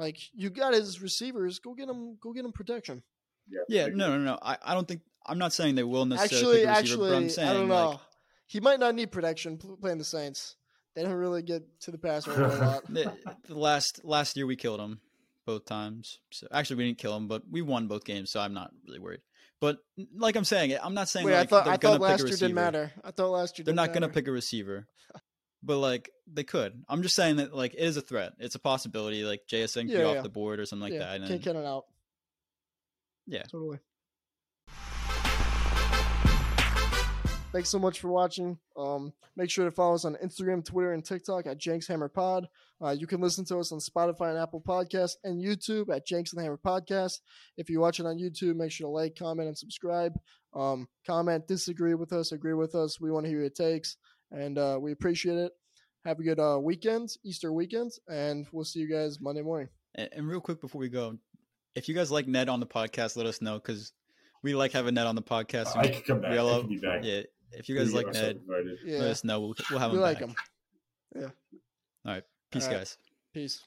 Like you got his receivers. Go get him. Go get him protection. Yeah, yeah, no, no, no. I, I don't think I'm not saying they will necessarily pick a receiver, but I'm actually, saying I don't know. like he might not need protection playing the Saints. They don't really get to the passer a lot. the, the last last year we killed him both times. So actually, we didn't kill him, but we won both games, so I'm not really worried. But like I'm saying, I'm not saying Wait, like I thought they're I gonna thought pick last a year receiver. didn't matter. I thought last year They're didn't not going to pick a receiver. but like they could. I'm just saying that like it is a threat. It's a possibility. Like JSN could Yeah, be yeah. off the board or something like yeah, that. can't And count it out. yeah, Totally. Thanks so much for watching. Um, make sure to follow us on Instagram, Twitter, and TikTok at Jenks Hammer Pod. Uh, you can listen to us on Spotify and Apple Podcasts and YouTube at Jenks and the Hammer Podcast. If you watch it on YouTube, make sure to like, comment, and subscribe. Um, comment, disagree with us, agree with us. We want to hear your takes, and uh, we appreciate it. Have a good uh, weekend, Easter weekend, and we'll see you guys Monday morning. and, and real quick before we go, if you guys like Ned on the podcast, let us know because we like having Ned on the podcast. I could come back. We all I love- be back. Yeah, if you guys Maybe like Ned. Yeah, let us know. We'll, we'll have we him like back. him. Yeah, All right, peace, All right. guys. peace.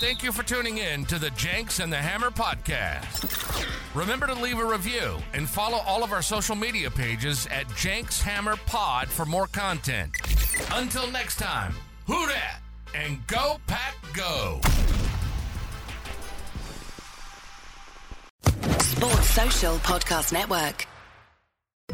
Thank you for tuning in to the Jenks and the Hammer podcast. Remember to leave a review and follow all of our social media pages at Jenks Hammer Pod for more content. Until next time, who dat and go pack go. Sports Social Podcast Network.